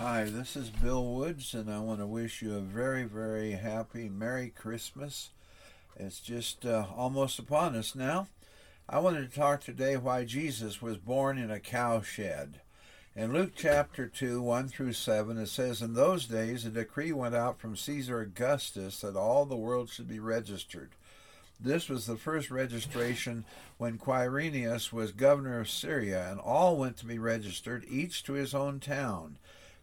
Hi, this is Bill Woods, and I want to wish you a very, very happy Merry Christmas. It's just uh, almost upon us now. I wanted to talk today why Jesus was born in a cowshed. In Luke chapter 2, 1 through 7, it says, In those days a decree went out from Caesar Augustus that all the world should be registered. This was the first registration when Quirinius was governor of Syria, and all went to be registered, each to his own town.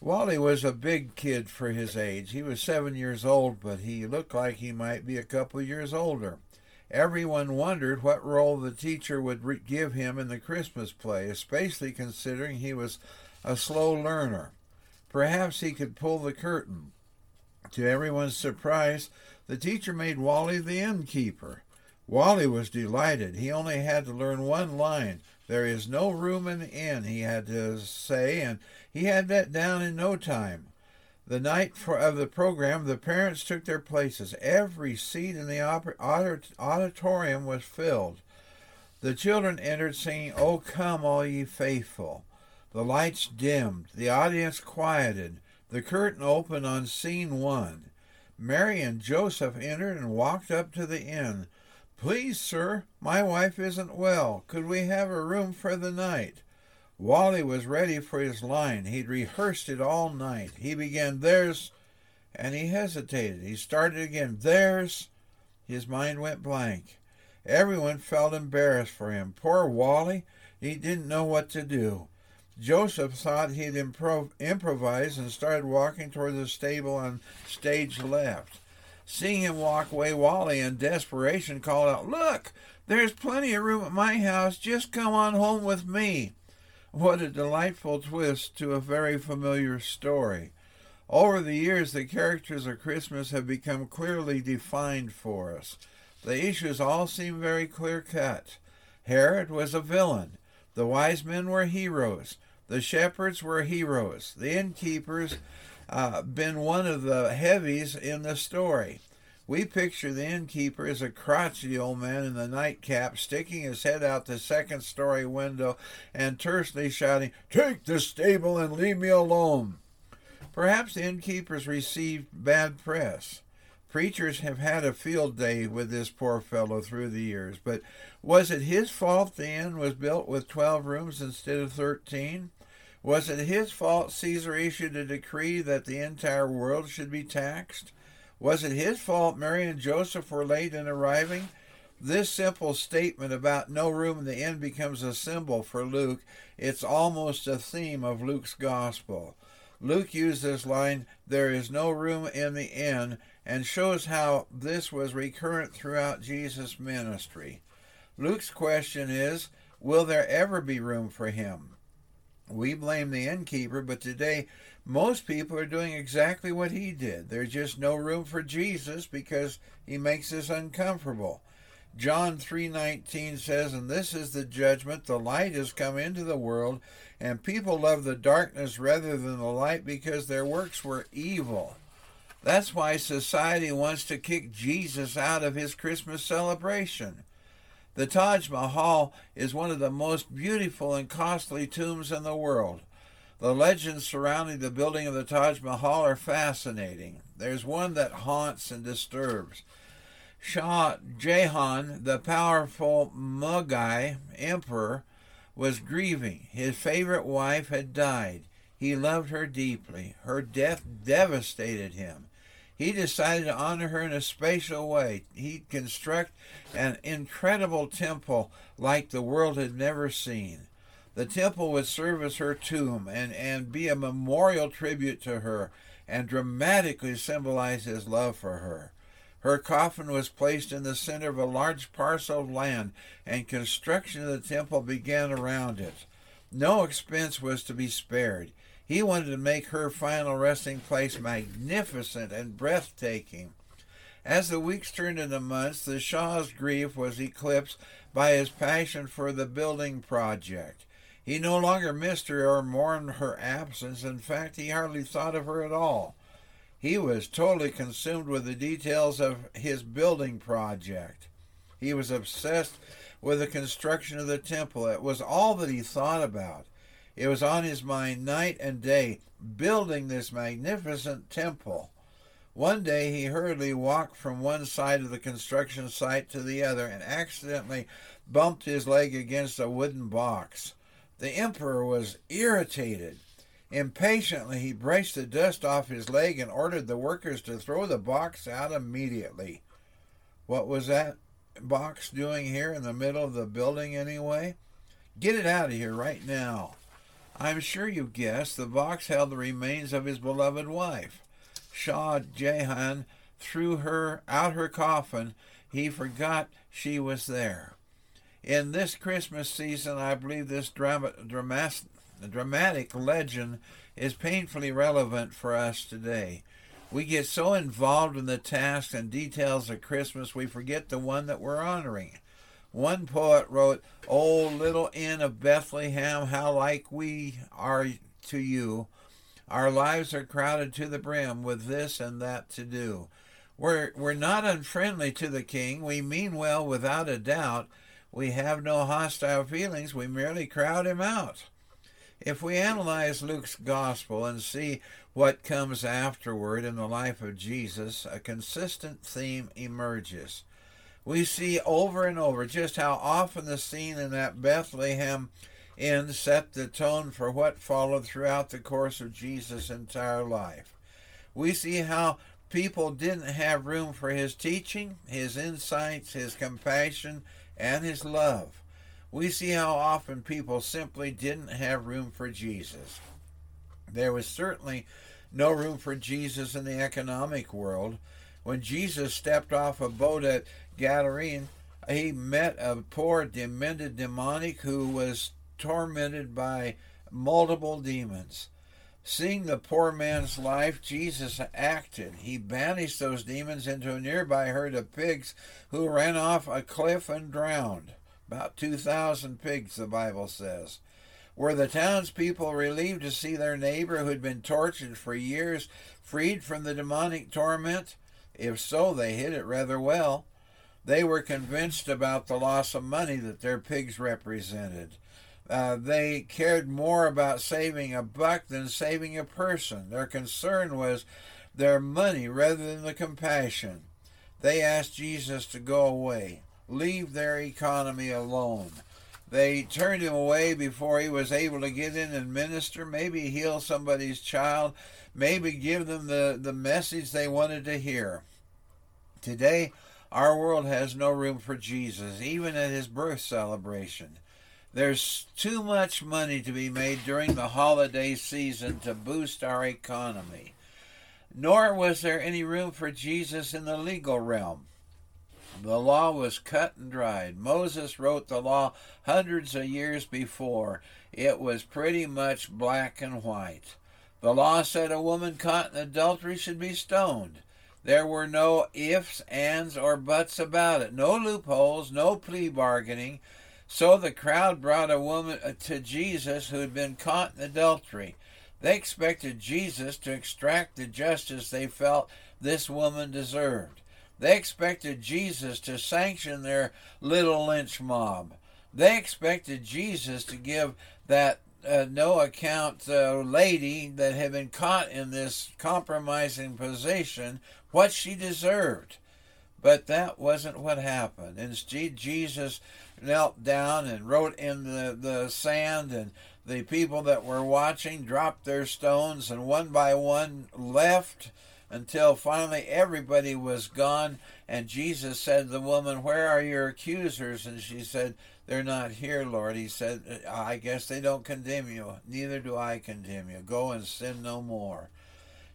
Wally was a big kid for his age. He was seven years old, but he looked like he might be a couple years older. Everyone wondered what role the teacher would re- give him in the Christmas play, especially considering he was a slow learner. Perhaps he could pull the curtain. To everyone's surprise, the teacher made Wally the innkeeper. Wally was delighted. He only had to learn one line. There is no room in the inn, he had to say, and he had that down in no time. The night of the program, the parents took their places. Every seat in the auditorium was filled. The children entered singing, Oh, come, all ye faithful. The lights dimmed. The audience quieted. The curtain opened on scene one. Mary and Joseph entered and walked up to the inn. Please, sir, my wife isn't well. Could we have a room for the night? Wally was ready for his line. He'd rehearsed it all night. He began, There's, and he hesitated. He started again, There's. His mind went blank. Everyone felt embarrassed for him. Poor Wally, he didn't know what to do. Joseph thought he'd improv- improvise and started walking toward the stable on stage left. Seeing him walk away, Wally, in desperation, called out, Look, there's plenty of room at my house. Just come on home with me. What a delightful twist to a very familiar story. Over the years, the characters of Christmas have become clearly defined for us. The issues all seem very clear cut. Herod was a villain. The wise men were heroes. The shepherds were heroes. The innkeepers uh, been one of the heavies in the story. We picture the innkeeper as a crotchety old man in the nightcap, sticking his head out the second story window and tersely shouting, Take the stable and leave me alone. Perhaps the innkeepers received bad press. Preachers have had a field day with this poor fellow through the years, but was it his fault the inn was built with twelve rooms instead of thirteen? Was it his fault Caesar issued a decree that the entire world should be taxed? Was it his fault Mary and Joseph were late in arriving? This simple statement about no room in the inn becomes a symbol for Luke. It's almost a theme of Luke's gospel. Luke used this line, There is no room in the inn, and shows how this was recurrent throughout Jesus' ministry. Luke's question is, Will there ever be room for him? We blame the innkeeper, but today most people are doing exactly what he did. There's just no room for Jesus because he makes us uncomfortable. John 3:19 says, "And this is the judgment: the light has come into the world, and people love the darkness rather than the light because their works were evil." That's why society wants to kick Jesus out of his Christmas celebration. The Taj Mahal is one of the most beautiful and costly tombs in the world. The legends surrounding the building of the Taj Mahal are fascinating. There's one that haunts and disturbs. Shah Jahan, the powerful Mughal emperor, was grieving. His favorite wife had died. He loved her deeply. Her death devastated him. He decided to honor her in a special way. He'd construct an incredible temple like the world had never seen. The temple would serve as her tomb and, and be a memorial tribute to her and dramatically symbolize his love for her. Her coffin was placed in the center of a large parcel of land, and construction of the temple began around it. No expense was to be spared. He wanted to make her final resting place magnificent and breathtaking. As the weeks turned into months, the Shah's grief was eclipsed by his passion for the building project. He no longer missed her or mourned her absence. In fact, he hardly thought of her at all. He was totally consumed with the details of his building project. He was obsessed with the construction of the temple. It was all that he thought about. It was on his mind night and day, building this magnificent temple. One day he hurriedly walked from one side of the construction site to the other and accidentally bumped his leg against a wooden box. The emperor was irritated. Impatiently, he brushed the dust off his leg and ordered the workers to throw the box out immediately. What was that box doing here in the middle of the building anyway? Get it out of here right now. I'm sure you guessed the box held the remains of his beloved wife. Shah Jahan threw her out her coffin. He forgot she was there. In this Christmas season, I believe this drama, dramatic, dramatic legend is painfully relevant for us today. We get so involved in the tasks and details of Christmas, we forget the one that we're honoring. One poet wrote, Oh, little inn of Bethlehem, how like we are to you. Our lives are crowded to the brim with this and that to do. We're, we're not unfriendly to the king. We mean well without a doubt. We have no hostile feelings. We merely crowd him out. If we analyze Luke's gospel and see what comes afterward in the life of Jesus, a consistent theme emerges. We see over and over just how often the scene in that Bethlehem inn set the tone for what followed throughout the course of Jesus' entire life. We see how people didn't have room for his teaching, his insights, his compassion, and his love we see how often people simply didn't have room for Jesus. There was certainly no room for Jesus in the economic world. When Jesus stepped off a boat at Gadarene, he met a poor, demented demonic who was tormented by multiple demons. Seeing the poor man's life, Jesus acted. He banished those demons into a nearby herd of pigs who ran off a cliff and drowned. About 2,000 pigs, the Bible says. Were the townspeople relieved to see their neighbor who had been tortured for years freed from the demonic torment? If so, they hit it rather well. They were convinced about the loss of money that their pigs represented. Uh, they cared more about saving a buck than saving a person. Their concern was their money rather than the compassion. They asked Jesus to go away leave their economy alone. They turned him away before he was able to get in and minister, maybe heal somebody's child, maybe give them the, the message they wanted to hear. Today, our world has no room for Jesus, even at his birth celebration. There's too much money to be made during the holiday season to boost our economy. Nor was there any room for Jesus in the legal realm. The law was cut and dried. Moses wrote the law hundreds of years before. It was pretty much black and white. The law said a woman caught in adultery should be stoned. There were no ifs, ands, or buts about it, no loopholes, no plea bargaining. So the crowd brought a woman uh, to Jesus who had been caught in adultery. They expected Jesus to extract the justice they felt this woman deserved. They expected Jesus to sanction their little lynch mob. They expected Jesus to give that uh, no account uh, lady that had been caught in this compromising position what she deserved. But that wasn't what happened. Instead, Jesus knelt down and wrote in the, the sand, and the people that were watching dropped their stones, and one by one left until finally everybody was gone. And Jesus said to the woman, Where are your accusers? And she said, They're not here, Lord. He said, I guess they don't condemn you. Neither do I condemn you. Go and sin no more.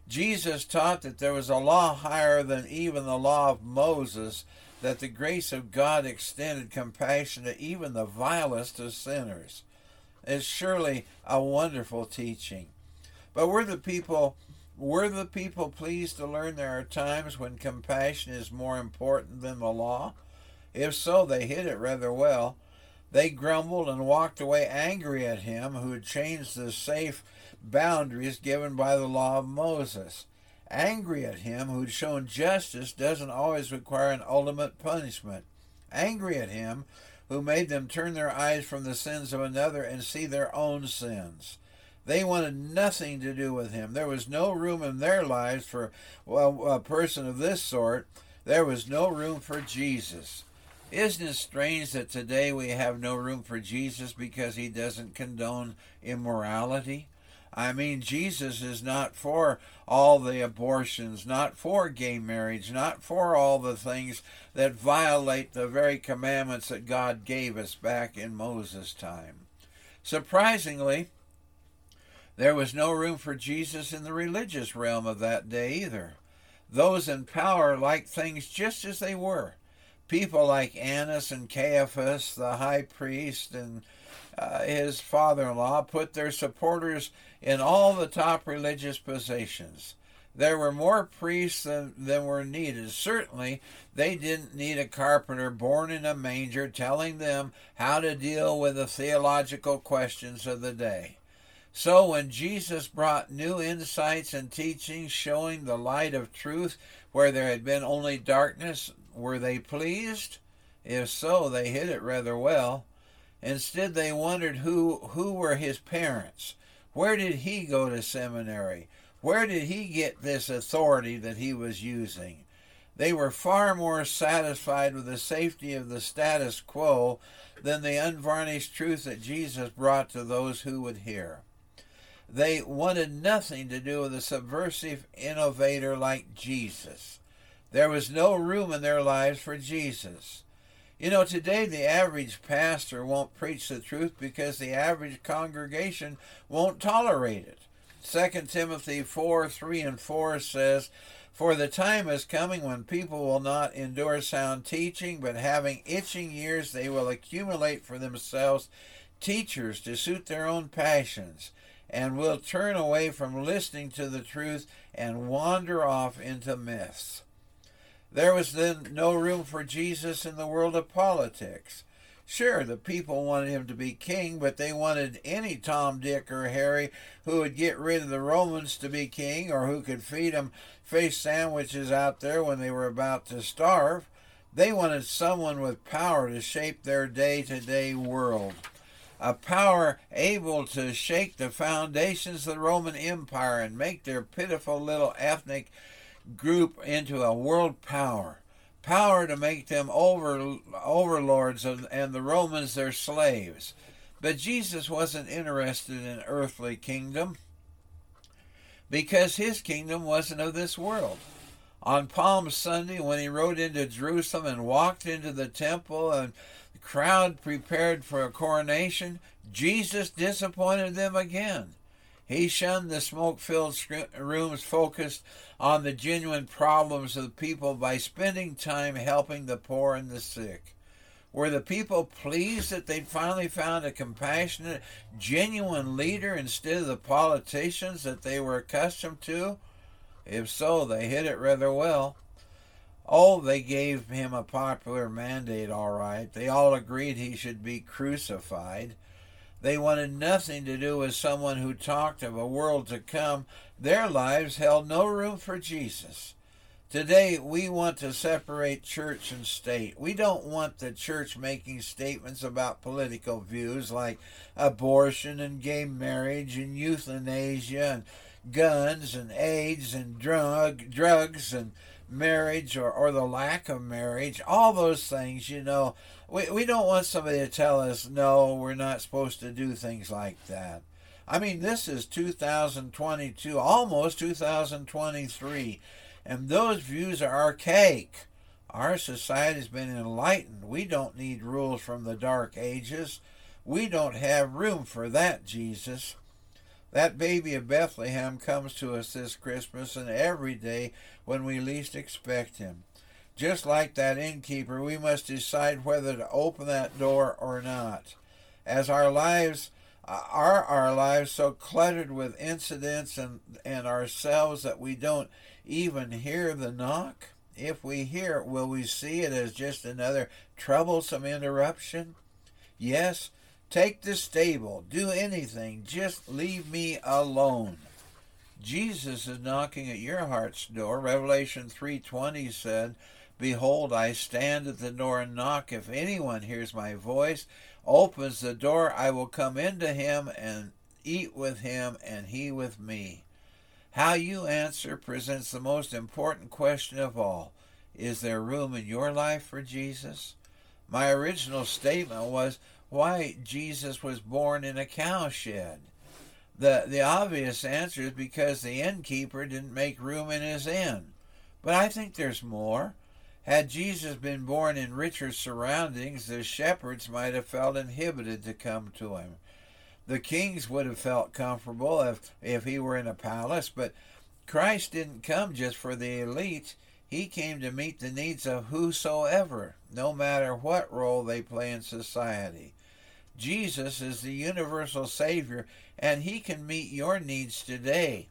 Jesus taught that there was a law higher than even the law of Moses, that the grace of God extended compassion to even the vilest of sinners. It's surely a wonderful teaching. But were the people were the people pleased to learn there are times when compassion is more important than the law? If so, they hid it rather well. They grumbled and walked away angry at him who had changed the safe boundaries given by the law of Moses. Angry at him who'd shown justice doesn't always require an ultimate punishment. Angry at him who made them turn their eyes from the sins of another and see their own sins. They wanted nothing to do with him. There was no room in their lives for well, a person of this sort. There was no room for Jesus. Isn't it strange that today we have no room for Jesus because he doesn't condone immorality? I mean, Jesus is not for all the abortions, not for gay marriage, not for all the things that violate the very commandments that God gave us back in Moses' time. Surprisingly, there was no room for Jesus in the religious realm of that day either. Those in power liked things just as they were. People like Annas and Caiaphas, the high priest, and uh, his father in law put their supporters in all the top religious positions. There were more priests than, than were needed. Certainly, they didn't need a carpenter born in a manger telling them how to deal with the theological questions of the day. So, when Jesus brought new insights and teachings showing the light of truth where there had been only darkness, were they pleased? If so, they hid it rather well. Instead, they wondered who, who were his parents. Where did he go to seminary? Where did he get this authority that he was using? They were far more satisfied with the safety of the status quo than the unvarnished truth that Jesus brought to those who would hear. They wanted nothing to do with a subversive innovator like Jesus. There was no room in their lives for Jesus. You know, today the average pastor won't preach the truth because the average congregation won't tolerate it. 2 Timothy 4 3 and 4 says, For the time is coming when people will not endure sound teaching, but having itching ears, they will accumulate for themselves teachers to suit their own passions, and will turn away from listening to the truth and wander off into myths. There was then no room for Jesus in the world of politics. Sure, the people wanted him to be king, but they wanted any Tom, Dick, or Harry who would get rid of the Romans to be king or who could feed them fish sandwiches out there when they were about to starve. They wanted someone with power to shape their day to day world. A power able to shake the foundations of the Roman Empire and make their pitiful little ethnic group into a world power. Power to make them over, overlords and the Romans their slaves. But Jesus wasn't interested in earthly kingdom because his kingdom wasn't of this world. On Palm Sunday, when he rode into Jerusalem and walked into the temple, and crowd prepared for a coronation, Jesus disappointed them again. He shunned the smoke filled rooms focused on the genuine problems of the people by spending time helping the poor and the sick. Were the people pleased that they'd finally found a compassionate, genuine leader instead of the politicians that they were accustomed to? If so, they hit it rather well. Oh, they gave him a popular mandate, all right. They all agreed he should be crucified. They wanted nothing to do with someone who talked of a world to come. Their lives held no room for Jesus. Today, we want to separate church and state. We don't want the church making statements about political views like abortion and gay marriage and euthanasia and guns and AIDS and drug, drugs and marriage or, or the lack of marriage, all those things, you know, we, we don't want somebody to tell us, no, we're not supposed to do things like that. I mean, this is 2022, almost 2023, and those views are archaic. Our society's been enlightened. We don't need rules from the Dark Ages. We don't have room for that, Jesus. That baby of Bethlehem comes to us this Christmas and every day when we least expect him. Just like that innkeeper, we must decide whether to open that door or not. As our lives Are our lives so cluttered with incidents and, and ourselves that we don't even hear the knock? If we hear will we see it as just another troublesome interruption? Yes, take the stable, do anything, just leave me alone. Jesus is knocking at your heart's door. Revelation 3:20 said, "Behold, I stand at the door and knock. If anyone hears my voice, opens the door, I will come into him and eat with him and he with me." How you answer presents the most important question of all. Is there room in your life for Jesus? My original statement was why Jesus was born in a cowshed. The, the obvious answer is because the innkeeper didn't make room in his inn. But I think there's more. Had Jesus been born in richer surroundings, the shepherds might have felt inhibited to come to him. The kings would have felt comfortable if, if he were in a palace, but Christ didn't come just for the elite. He came to meet the needs of whosoever, no matter what role they play in society. Jesus is the universal Savior, and He can meet your needs today.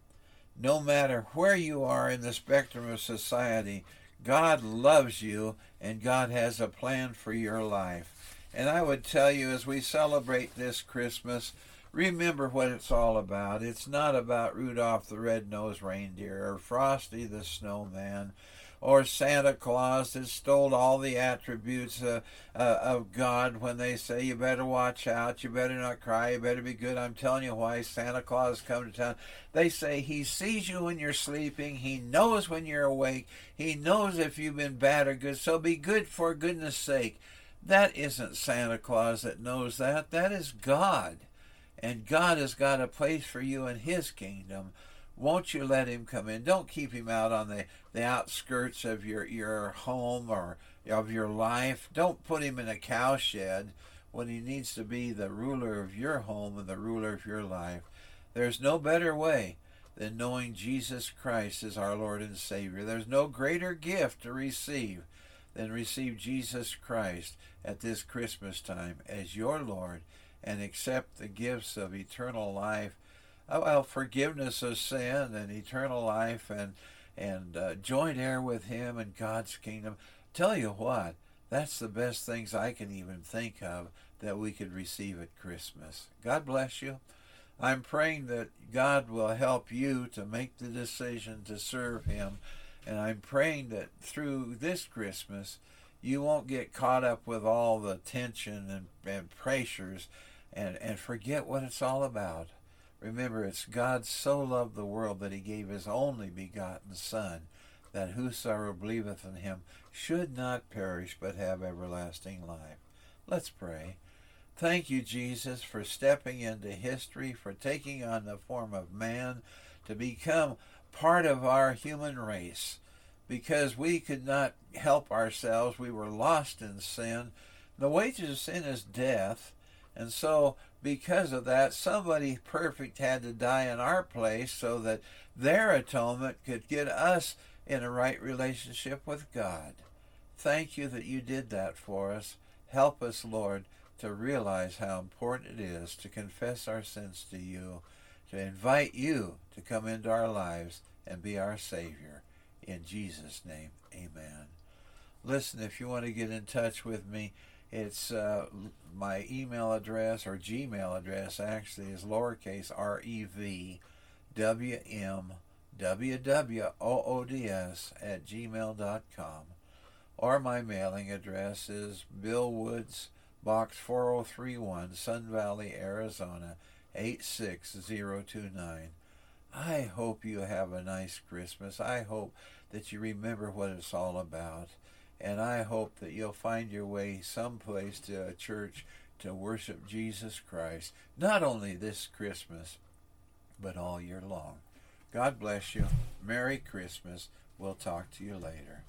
No matter where you are in the spectrum of society, God loves you and God has a plan for your life. And I would tell you as we celebrate this Christmas, remember what it's all about. It's not about Rudolph the Red-Nosed Reindeer or Frosty the Snowman or Santa Claus that stole all the attributes uh, uh, of God when they say you better watch out, you better not cry, you better be good. I'm telling you why Santa Claus come to town. They say he sees you when you're sleeping, he knows when you're awake, he knows if you've been bad or good, so be good for goodness sake. That isn't Santa Claus that knows that. That is God. And God has got a place for you in His kingdom. Won't you let Him come in? Don't keep Him out on the, the outskirts of your, your home or of your life. Don't put Him in a cowshed when He needs to be the ruler of your home and the ruler of your life. There's no better way than knowing Jesus Christ is our Lord and Savior. There's no greater gift to receive than receive Jesus Christ at this Christmas time as your Lord and accept the gifts of eternal life, well, forgiveness of sin and eternal life and and uh, joint heir with Him in God's kingdom. Tell you what, that's the best things I can even think of that we could receive at Christmas. God bless you. I'm praying that God will help you to make the decision to serve Him and I'm praying that through this Christmas, you won't get caught up with all the tension and, and pressures and, and forget what it's all about. Remember, it's God so loved the world that he gave his only begotten Son, that whosoever believeth in him should not perish but have everlasting life. Let's pray. Thank you, Jesus, for stepping into history, for taking on the form of man to become part of our human race because we could not help ourselves. We were lost in sin. The wages of sin is death. And so, because of that, somebody perfect had to die in our place so that their atonement could get us in a right relationship with God. Thank you that you did that for us. Help us, Lord, to realize how important it is to confess our sins to you, to invite you to come into our lives and be our Savior. In Jesus' name, amen. Listen, if you want to get in touch with me, it's uh, my email address or Gmail address actually is lowercase r e v w m w w o o d s at gmail.com. Or my mailing address is Bill Woods, Box 4031, Sun Valley, Arizona 86029. I hope you have a nice Christmas. I hope that you remember what it's all about. And I hope that you'll find your way someplace to a church to worship Jesus Christ, not only this Christmas, but all year long. God bless you. Merry Christmas. We'll talk to you later.